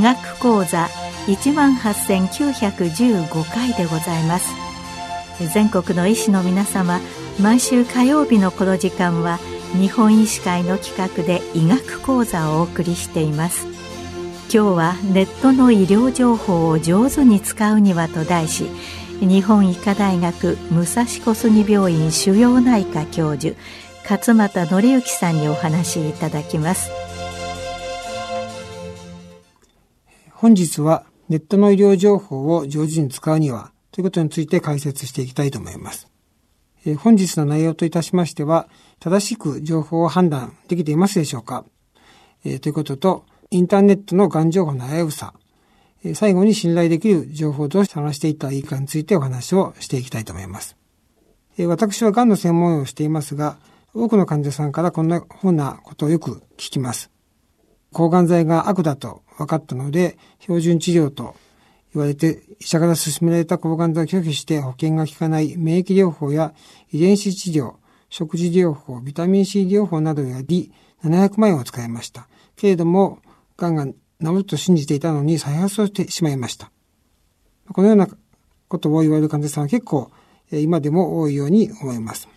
学講座18,915回でございます。全国の医師の皆様毎週火曜日のこの時間は日本医師会の企画で医学講座をお送りしています。今日はネットの医療情報を上手に使うにはと題し日本医科大学武蔵小杉病院腫瘍内科教授勝俣則之さんにお話しいただきます。本日はネットの医療情報を上手に使うにはということについて解説していきたいと思います。え本日の内容といたしましては、正しく情報を判断できていますでしょうか、えということと、インターネットのがん情報の危うさ、え最後に信頼できる情報をどう探していったらいいかについてお話をしていきたいと思います。え私はがんの専門医をしていますが、多くの患者さんからこんなふうなことをよく聞きます。抗がん剤が悪だと分かったので、標準治療と言われて、医者から勧められた抗がん剤を拒否して保険が効かない免疫療法や遺伝子治療、食事療法、ビタミン C 療法などをやり、700万円を使いました。けれども、癌が治ると信じていたのに再発をしてしまいました。このようなことを言われる患者さんは結構、今でも多いように思います。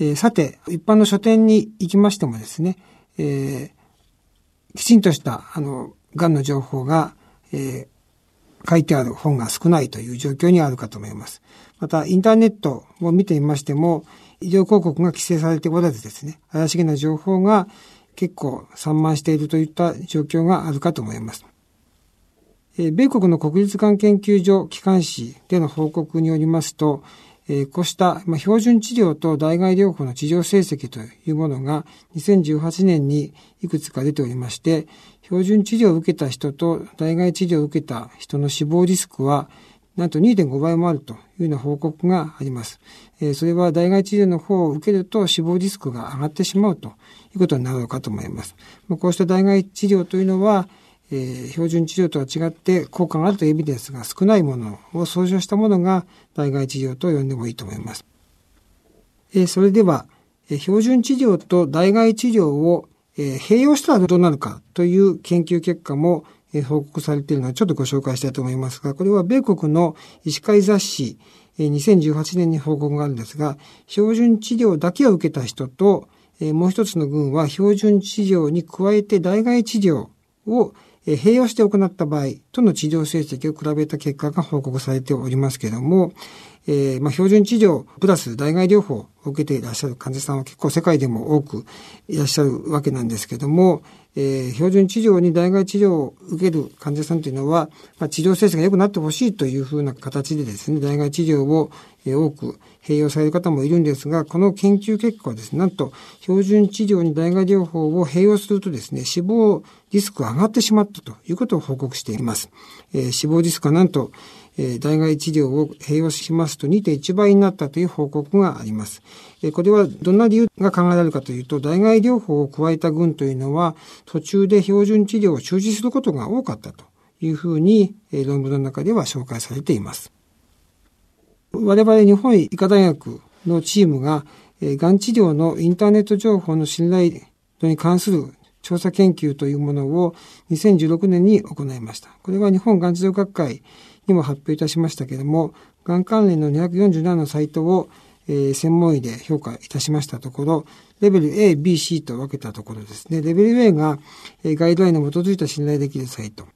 えー、さて、一般の書店に行きましてもですね、えー、きちんとした、あの、癌の情報が、えー、書いてある本が少ないという状況にあるかと思います。また、インターネットを見てみましても、医療広告が規制されておらずですね、怪しげな情報が結構散漫しているといった状況があるかと思います。え米国の国立がん研究所機関誌での報告によりますと、えこうした、標準治療と代替療法の治療成績というものが2018年にいくつか出ておりまして、標準治療を受けた人と代替治療を受けた人の死亡リスクはなんと2.5倍もあるというような報告があります。えそれは代替治療の方を受けると死亡リスクが上がってしまうということになるのかと思います。こうした代替治療というのは、えー、標準治療とは違って効果があるというエビデンスが少ないものを総称したものが代替治療と呼んでもいいと思います。えー、それでは、えー、標準治療と代替治療を、えー、併用したらどうなるかという研究結果も、えー、報告されているのでちょっとご紹介したいと思いますが、これは米国の医師会雑誌、えー、2018年に報告があるんですが、標準治療だけを受けた人と、えー、もう一つの群は標準治療に加えて代替治療を併用して行った場合との治療成績を比べた結果が報告されておりますけれども、えー、まあ、標準治療プラス代替療法を受けていらっしゃる患者さんは結構世界でも多くいらっしゃるわけなんですけども、えー、標準治療に代替治療を受ける患者さんというのは、まあ、治療成績が良くなってほしいというふうな形でですね、代替治療を多く併用される方もいるんですが、この研究結果はですね、なんと標準治療に代替療法を併用するとですね、死亡リスクが上がってしまったということを報告しています。えー、死亡リスクはなんと、え、代替治療を併用しますと2.1倍になったという報告があります。え、これはどんな理由が考えられるかというと、代替療法を加えた群というのは、途中で標準治療を中止することが多かったというふうに、え、論文の中では紹介されています。我々日本医科大学のチームが、え、がん治療のインターネット情報の信頼度に関する調査研究というものを2016年に行いました。これは日本がん治療学会にも発表いたしましたけれども、がん関連の247のサイトを、えー、専門医で評価いたしましたところ、レベル A、B、C と分けたところですね。レベル A が、えー、ガイドラインに基づいた信頼できるサイト。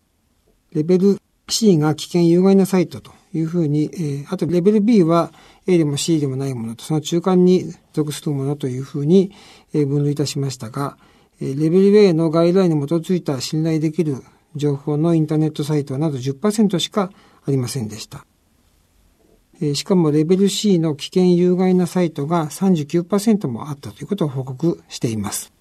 レベル C が危険有害なサイトというふうに、えー、あとレベル B は A でも C でもないものと、その中間に属するものというふうに、えー、分類いたしましたが、えー、レベル A のガイドラインに基づいた信頼できる情報のインターネットサイトはなど10%しかありませんでした。しかもレベル C の危険有害なサイトが39%もあったということを報告しています。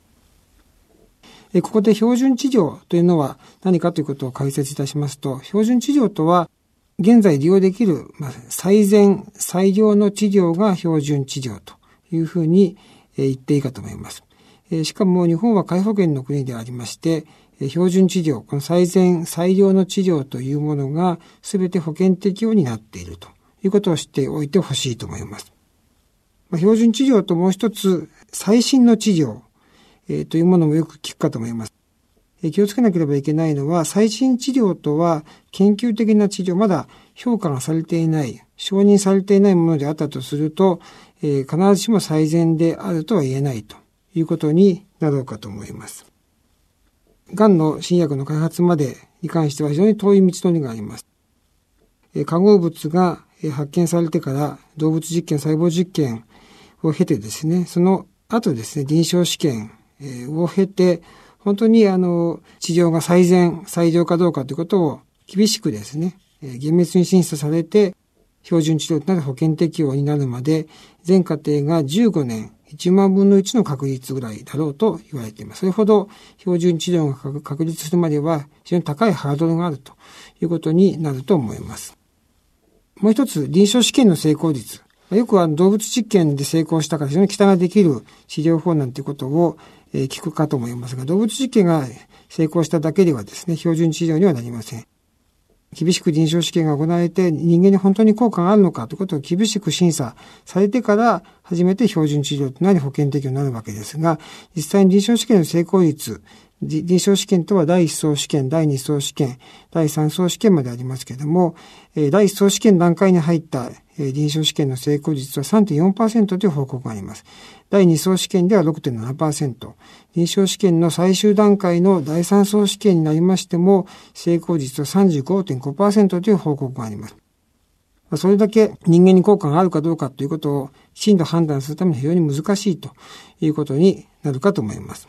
ここで標準治療というのは何かということを解説いたしますと、標準治療とは現在利用できる、最善、最良の治療が標準治療というふうに言っていいかと思います。しかも日本は皆保険の国でありまして、標準治療、この最善、最良の治療というものが全て保険適用になっているということを知っておいてほしいと思います。まあ、標準治療ともう一つ、最新の治療、えー、というものもよく聞くかと思います。気をつけなければいけないのは、最新治療とは研究的な治療、まだ評価がされていない、承認されていないものであったとすると、え、必ずしも最善であるとは言えないということになろうかと思います。癌の新薬の開発までに関しては非常に遠い道のりがあります。化合物が発見されてから動物実験、細胞実験を経てですね、その後ですね、臨床試験を経て、本当にあの、治療が最善、最良かどうかということを厳しくですね、厳密に審査されて、標準治療となる保険適用になるまで、全過程が15年、1万分の1の確率ぐらいだろうと言われています。それほど標準治療が確立するまでは非常に高いハードルがあるということになると思います。もう一つ、臨床試験の成功率。よくは動物実験で成功したから非常に期待ができる治療法なんてことを、聞くかと思いますが、動物実験が成功しただけではですね、標準治療にはなりません。厳しく臨床試験が行われて人間に本当に効果があるのかということを厳しく審査されてから初めて標準治療となり保険適用になるわけですが、実際に臨床試験の成功率、臨床試験とは第1層試験、第2層試験、第3層試験までありますけれども、第1層試験段階に入った臨床試験の成功率は3.4%という報告があります。第2層試験では6.7%、臨床試験の最終段階の第3層試験になりましても、成功率は35.5%という報告があります。それだけ人間に効果があるかどうかということをきちんと判断するために非常に難しいということになるかと思います。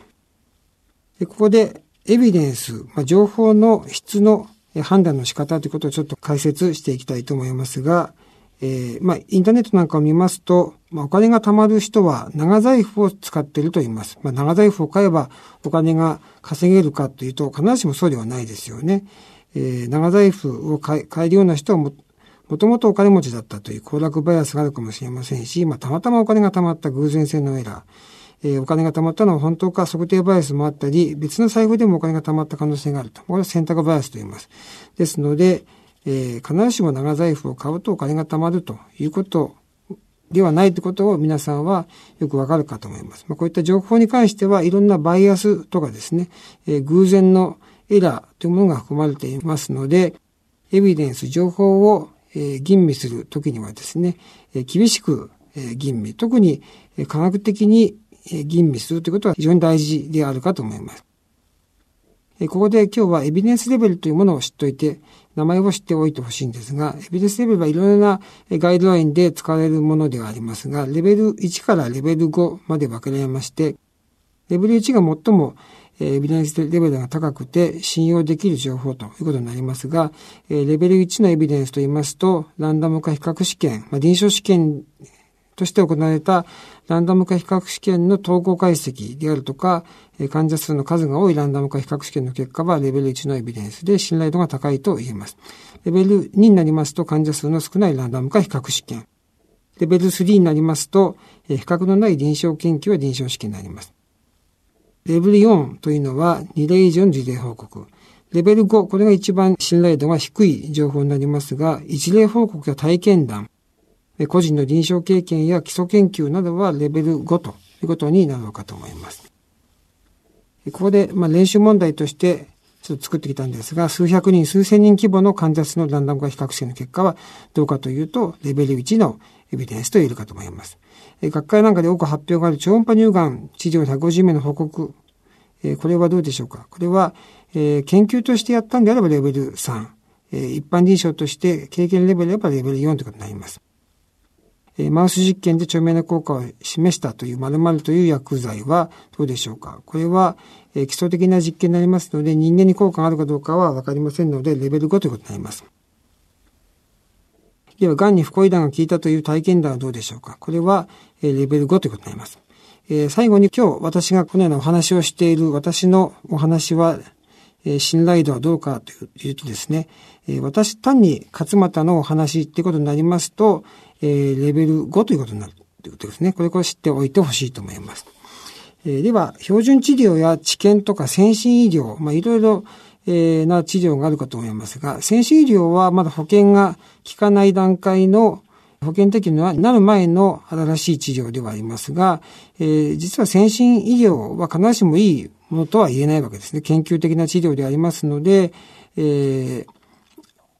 でここでエビデンス、まあ、情報の質の判断の仕方ということをちょっと解説していきたいと思いますが、えー、まあ、インターネットなんかを見ますと、まあ、お金が貯まる人は長財布を使っていると言います。まあ、長財布を買えばお金が稼げるかというと、必ずしもそうではないですよね。えー、長財布を買えるような人はも、もともとお金持ちだったという高落バイアスがあるかもしれませんし、まあ、たまたまお金が貯まった偶然性のエラー。えー、お金が貯まったのは本当か測定バイアスもあったり、別の財布でもお金が貯まった可能性があると。これは選択バイアスと言います。ですので、えー、必ずしも長財布を買うとお金が貯まるということではないということを皆さんはよくわかるかと思います。まあ、こういった情報に関してはいろんなバイアスとかですね、えー、偶然のエラーというものが含まれていますので、エビデンス、情報を、えー、吟味するときにはですね、えー、厳しく、えー、吟味、特に、えー、科学的に吟味するということは非常に大事であるかと思います。ここで今日はエビデンスレベルというものを知っておいて、名前を知っておいてほしいんですが、エビデンスレベルはいろいろなガイドラインで使われるものではありますが、レベル1からレベル5まで分かれまして、レベル1が最もエビデンスレベルが高くて信用できる情報ということになりますが、レベル1のエビデンスと言いますと、ランダム化比較試験、まあ、臨床試験として行われたランダム化比較試験の統合解析であるとか、患者数の数が多いランダム化比較試験の結果はレベル1のエビデンスで信頼度が高いと言えます。レベル2になりますと患者数の少ないランダム化比較試験。レベル3になりますと、比較のない臨床研究は臨床試験になります。レベル4というのは2例以上の事例報告。レベル5、これが一番信頼度が低い情報になりますが、一例報告や体験談、個人の臨床経験や基礎研究などはレベル5ということになるのかと思います。ここで、まあ、練習問題としてちょっと作ってきたんですが、数百人、数千人規模の患者数のランダム化比較試の結果はどうかというと、レベル1のエビデンスと言えるかと思います。学会なんかで多く発表がある超音波乳がん治療150名の報告、これはどうでしょうか？これは、研究としてやったんであればレベル3、一般臨床として経験レベルであればレベル4ということになります。えマウス実験で著名な効果を示したという〇〇という薬剤はどうでしょうか？これはえ基礎的な実験になりますので人間に効果があるかどうかはわかりませんのでレベル5ということになります。では、癌に不恋弾が効いたという体験談はどうでしょうか？これはえレベル5ということになります。え最後に今日私がこのようなお話をしている私のお話はえ信頼度はどうかというとですね、え私単に勝俣のお話ってことになりますと、え、レベル5ということになるということですね。これこれ知っておいてほしいと思います。え、では、標準治療や治験とか先進医療、まあ、いろいろ、え、な治療があるかと思いますが、先進医療はまだ保険が効かない段階の保険適用になる前の新しい治療ではありますが、えー、実は先進医療は必ずしもいいものとは言えないわけですね。研究的な治療でありますので、えー、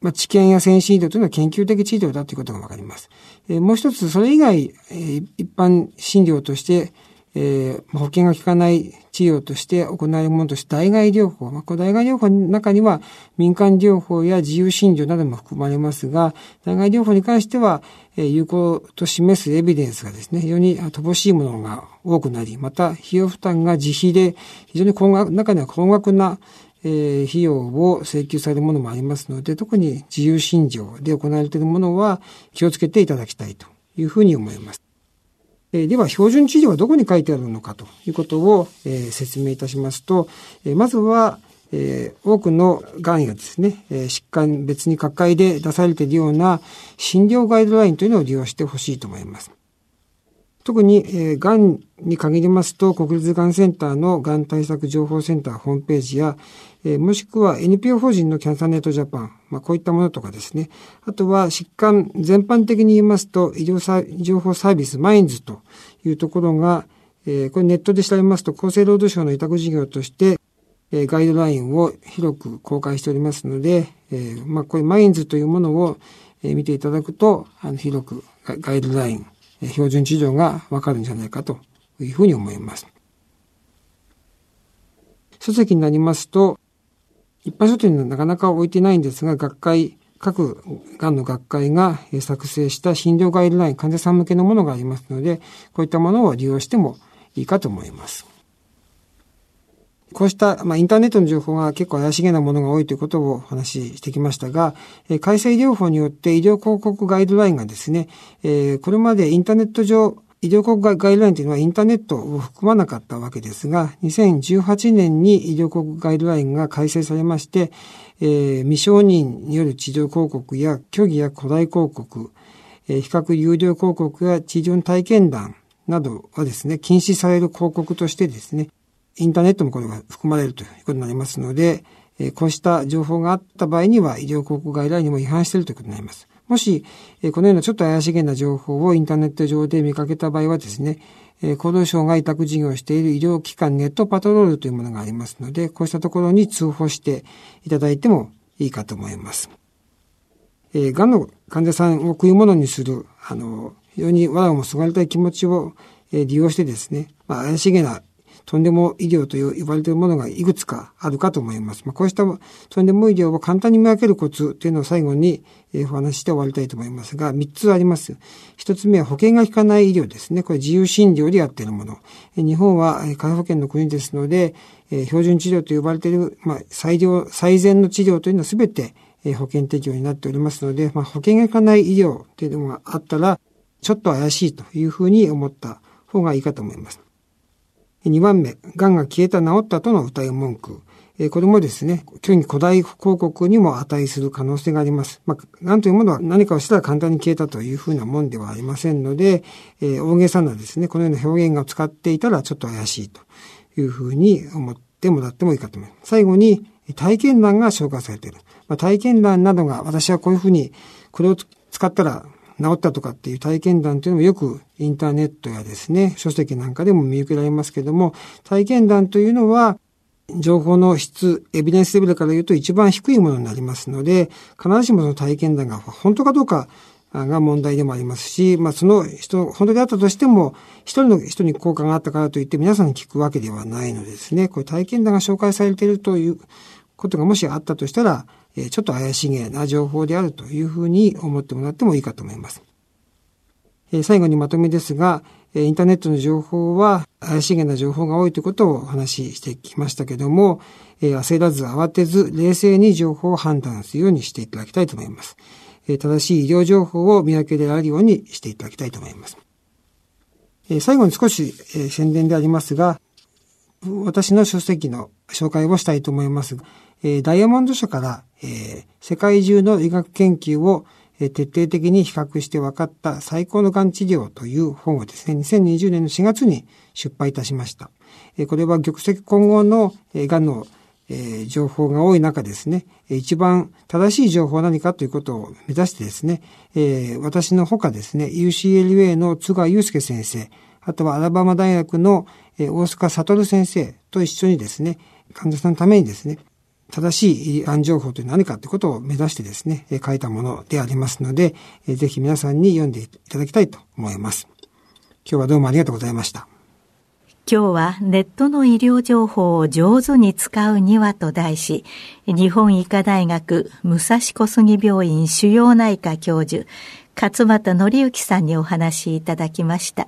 まあ、治験や先進医療というのは研究的治療だということがわかります。えー、もう一つ、それ以外、えー、一般診療として、えー、保険が効かない治療として行われるものとして代替療法。まあ、この代替療法の中には民間療法や自由診療なども含まれますが、代替療法に関しては、えー、有効と示すエビデンスがですね、非常に乏しいものが多くなり、また費用負担が自費で非常に高額、中には高額なえー、費用を請求されるものもありますので、特に自由診療で行われているものは気をつけていただきたいというふうに思います。え、では、標準治療はどこに書いてあるのかということを、え、説明いたしますと、えまずは、え多くの癌やですね、え疾患別に各界で出されているような診療ガイドラインというのを利用してほしいと思います。特に、え、がんに限りますと、国立がんセンターのがん対策情報センターホームページや、えー、もしくは NPO 法人のキャンサーネットジャパン、まあ、こういったものとかですね。あとは疾患全般的に言いますと、医療情報サービスマインズというところが、えー、これネットで調べますと、厚生労働省の委託事業として、え、ガイドラインを広く公開しておりますので、えー、まあ、こういうマインズというものを、え、見ていただくと、あの、広くガイドライン、え標準治療がわかるんじゃないかというふうに思います。書籍になりますと、一般書店にはなかなか置いてないんですが、学会、各がんの学会が作成した診療ガイドライン、患者さん向けのものがありますので、こういったものを利用してもいいかと思います。こうした、まあ、インターネットの情報が結構怪しげなものが多いということをお話ししてきましたが、えー、改正医療法によって医療広告ガイドラインがですね、え、これまでインターネット上、医療広告ガイドラインというのはインターネットを含まなかったわけですが、2018年に医療広告ガイドラインが改正されまして、えー、未承認による治療広告や虚偽や古代広告、えー、比較有料広告や治療体験談などはですね、禁止される広告としてですね、インターネットもこれが含まれるということになりますので、えこうした情報があった場合には医療広告外来にも違反しているということになります。もし、このようなちょっと怪しげな情報をインターネット上で見かけた場合はですね、厚労省が委託事業をしている医療機関ネットパトロールというものがありますので、こうしたところに通報していただいてもいいかと思います。えー、癌の患者さんを食い物にする、あの、非常に我がもすがりたい気持ちを、え利用してですね、まあ、怪しげなとんでも医療と呼ばれているものがいくつかあるかと思います。まあ、こうしたとんでも医療を簡単に見分けるコツというのを最後にお話しして終わりたいと思いますが、3つあります。1つ目は保険が効かない医療ですね。これ自由診療でやっているもの。日本は火保険の国ですので、標準治療と呼ばれている、まあ、最良、最善の治療というのは全て保険適用になっておりますので、まあ、保険が効かない医療というのがあったら、ちょっと怪しいというふうに思った方がいいかと思います。2番目、癌が消えた治ったとの歌い文句。えこれもですね、虚に古代広告にも値する可能性があります。まあ、癌というものは何かをしたら簡単に消えたというふうなもんではありませんので、えー、大げさなですね、このような表現が使っていたらちょっと怪しいというふうに思ってもらってもいいかと思います。最後に、体験談が紹介されている。まあ、体験談などが私はこういうふうに、これを使ったら治ったとかっていう体験談というのもよくインターネットやですね、書籍なんかでも見受けられますけども、体験談というのは、情報の質、エビデンスレベルから言うと一番低いものになりますので、必ずしもその体験談が本当かどうかが問題でもありますし、まあその人、本当であったとしても、一人の人に効果があったからといって皆さんに聞くわけではないのですね。これ体験談が紹介されているということがもしあったとしたら、えちょっと怪しげな情報であるというふうに思ってもらってもいいかと思います。え最後にまとめですが、インターネットの情報は怪しげな情報が多いということをお話ししてきましたけども、焦らず慌てず冷静に情報を判断するようにしていただきたいと思います。正しい医療情報を見分けられるようにしていただきたいと思います。最後に少し宣伝でありますが、私の書籍の紹介をしたいと思います。えダイヤモンド社からえー、世界中の医学研究を、えー、徹底的に比較して分かった最高のがん治療という本をですね、2020年の4月に出版いたしました。えー、これは玉石混合の、えー、がんのえー、情報が多い中ですね、一番正しい情報は何かということを目指してですね、えー、私のほかですね、UCLA の津川祐介先生、あとはアラバマ大学の大塚悟先生と一緒にですね、患者さんのためにですね、正しい案情報というのは何かということを目指してですね、書いたものでありますので、ぜひ皆さんに読んでいただきたいと思います。今日はどうもありがとうございました。今日はネットの医療情報を上手に使うにはと題し、日本医科大学武蔵小杉病院主要内科教授、勝俣則之さんにお話しいただきました。